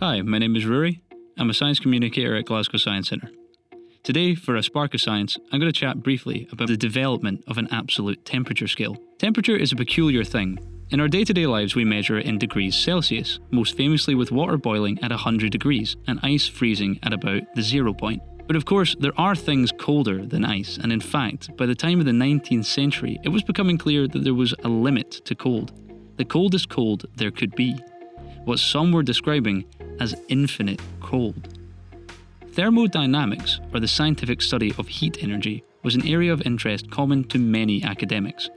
Hi, my name is Rory. I'm a science communicator at Glasgow Science Centre. Today, for a spark of science, I'm going to chat briefly about the development of an absolute temperature scale. Temperature is a peculiar thing. In our day to day lives, we measure it in degrees Celsius, most famously with water boiling at 100 degrees and ice freezing at about the zero point. But of course, there are things colder than ice, and in fact, by the time of the 19th century, it was becoming clear that there was a limit to cold. The coldest cold there could be. What some were describing as infinite cold. Thermodynamics, or the scientific study of heat energy, was an area of interest common to many academics.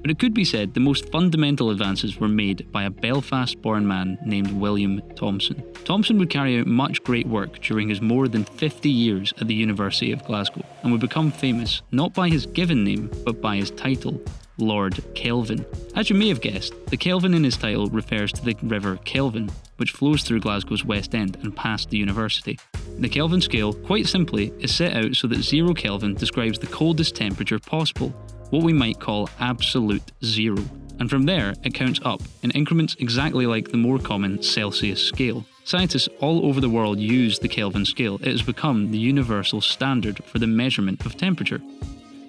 But it could be said the most fundamental advances were made by a Belfast born man named William Thomson. Thomson would carry out much great work during his more than 50 years at the University of Glasgow and would become famous not by his given name but by his title, Lord Kelvin. As you may have guessed, the Kelvin in his title refers to the River Kelvin, which flows through Glasgow's West End and past the university. The Kelvin scale, quite simply, is set out so that zero Kelvin describes the coldest temperature possible, what we might call absolute zero. And from there, it counts up in increments exactly like the more common Celsius scale. Scientists all over the world use the Kelvin scale. It has become the universal standard for the measurement of temperature.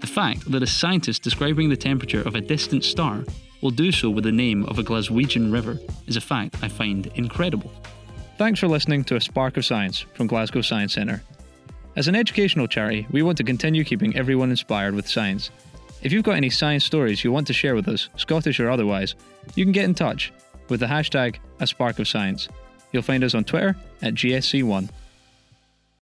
The fact that a scientist describing the temperature of a distant star will do so with the name of a Glaswegian river is a fact I find incredible. Thanks for listening to A Spark of Science from Glasgow Science Centre. As an educational charity, we want to continue keeping everyone inspired with science. If you've got any science stories you want to share with us, Scottish or otherwise, you can get in touch with the hashtag A Spark of Science. You'll find us on Twitter at GSC1.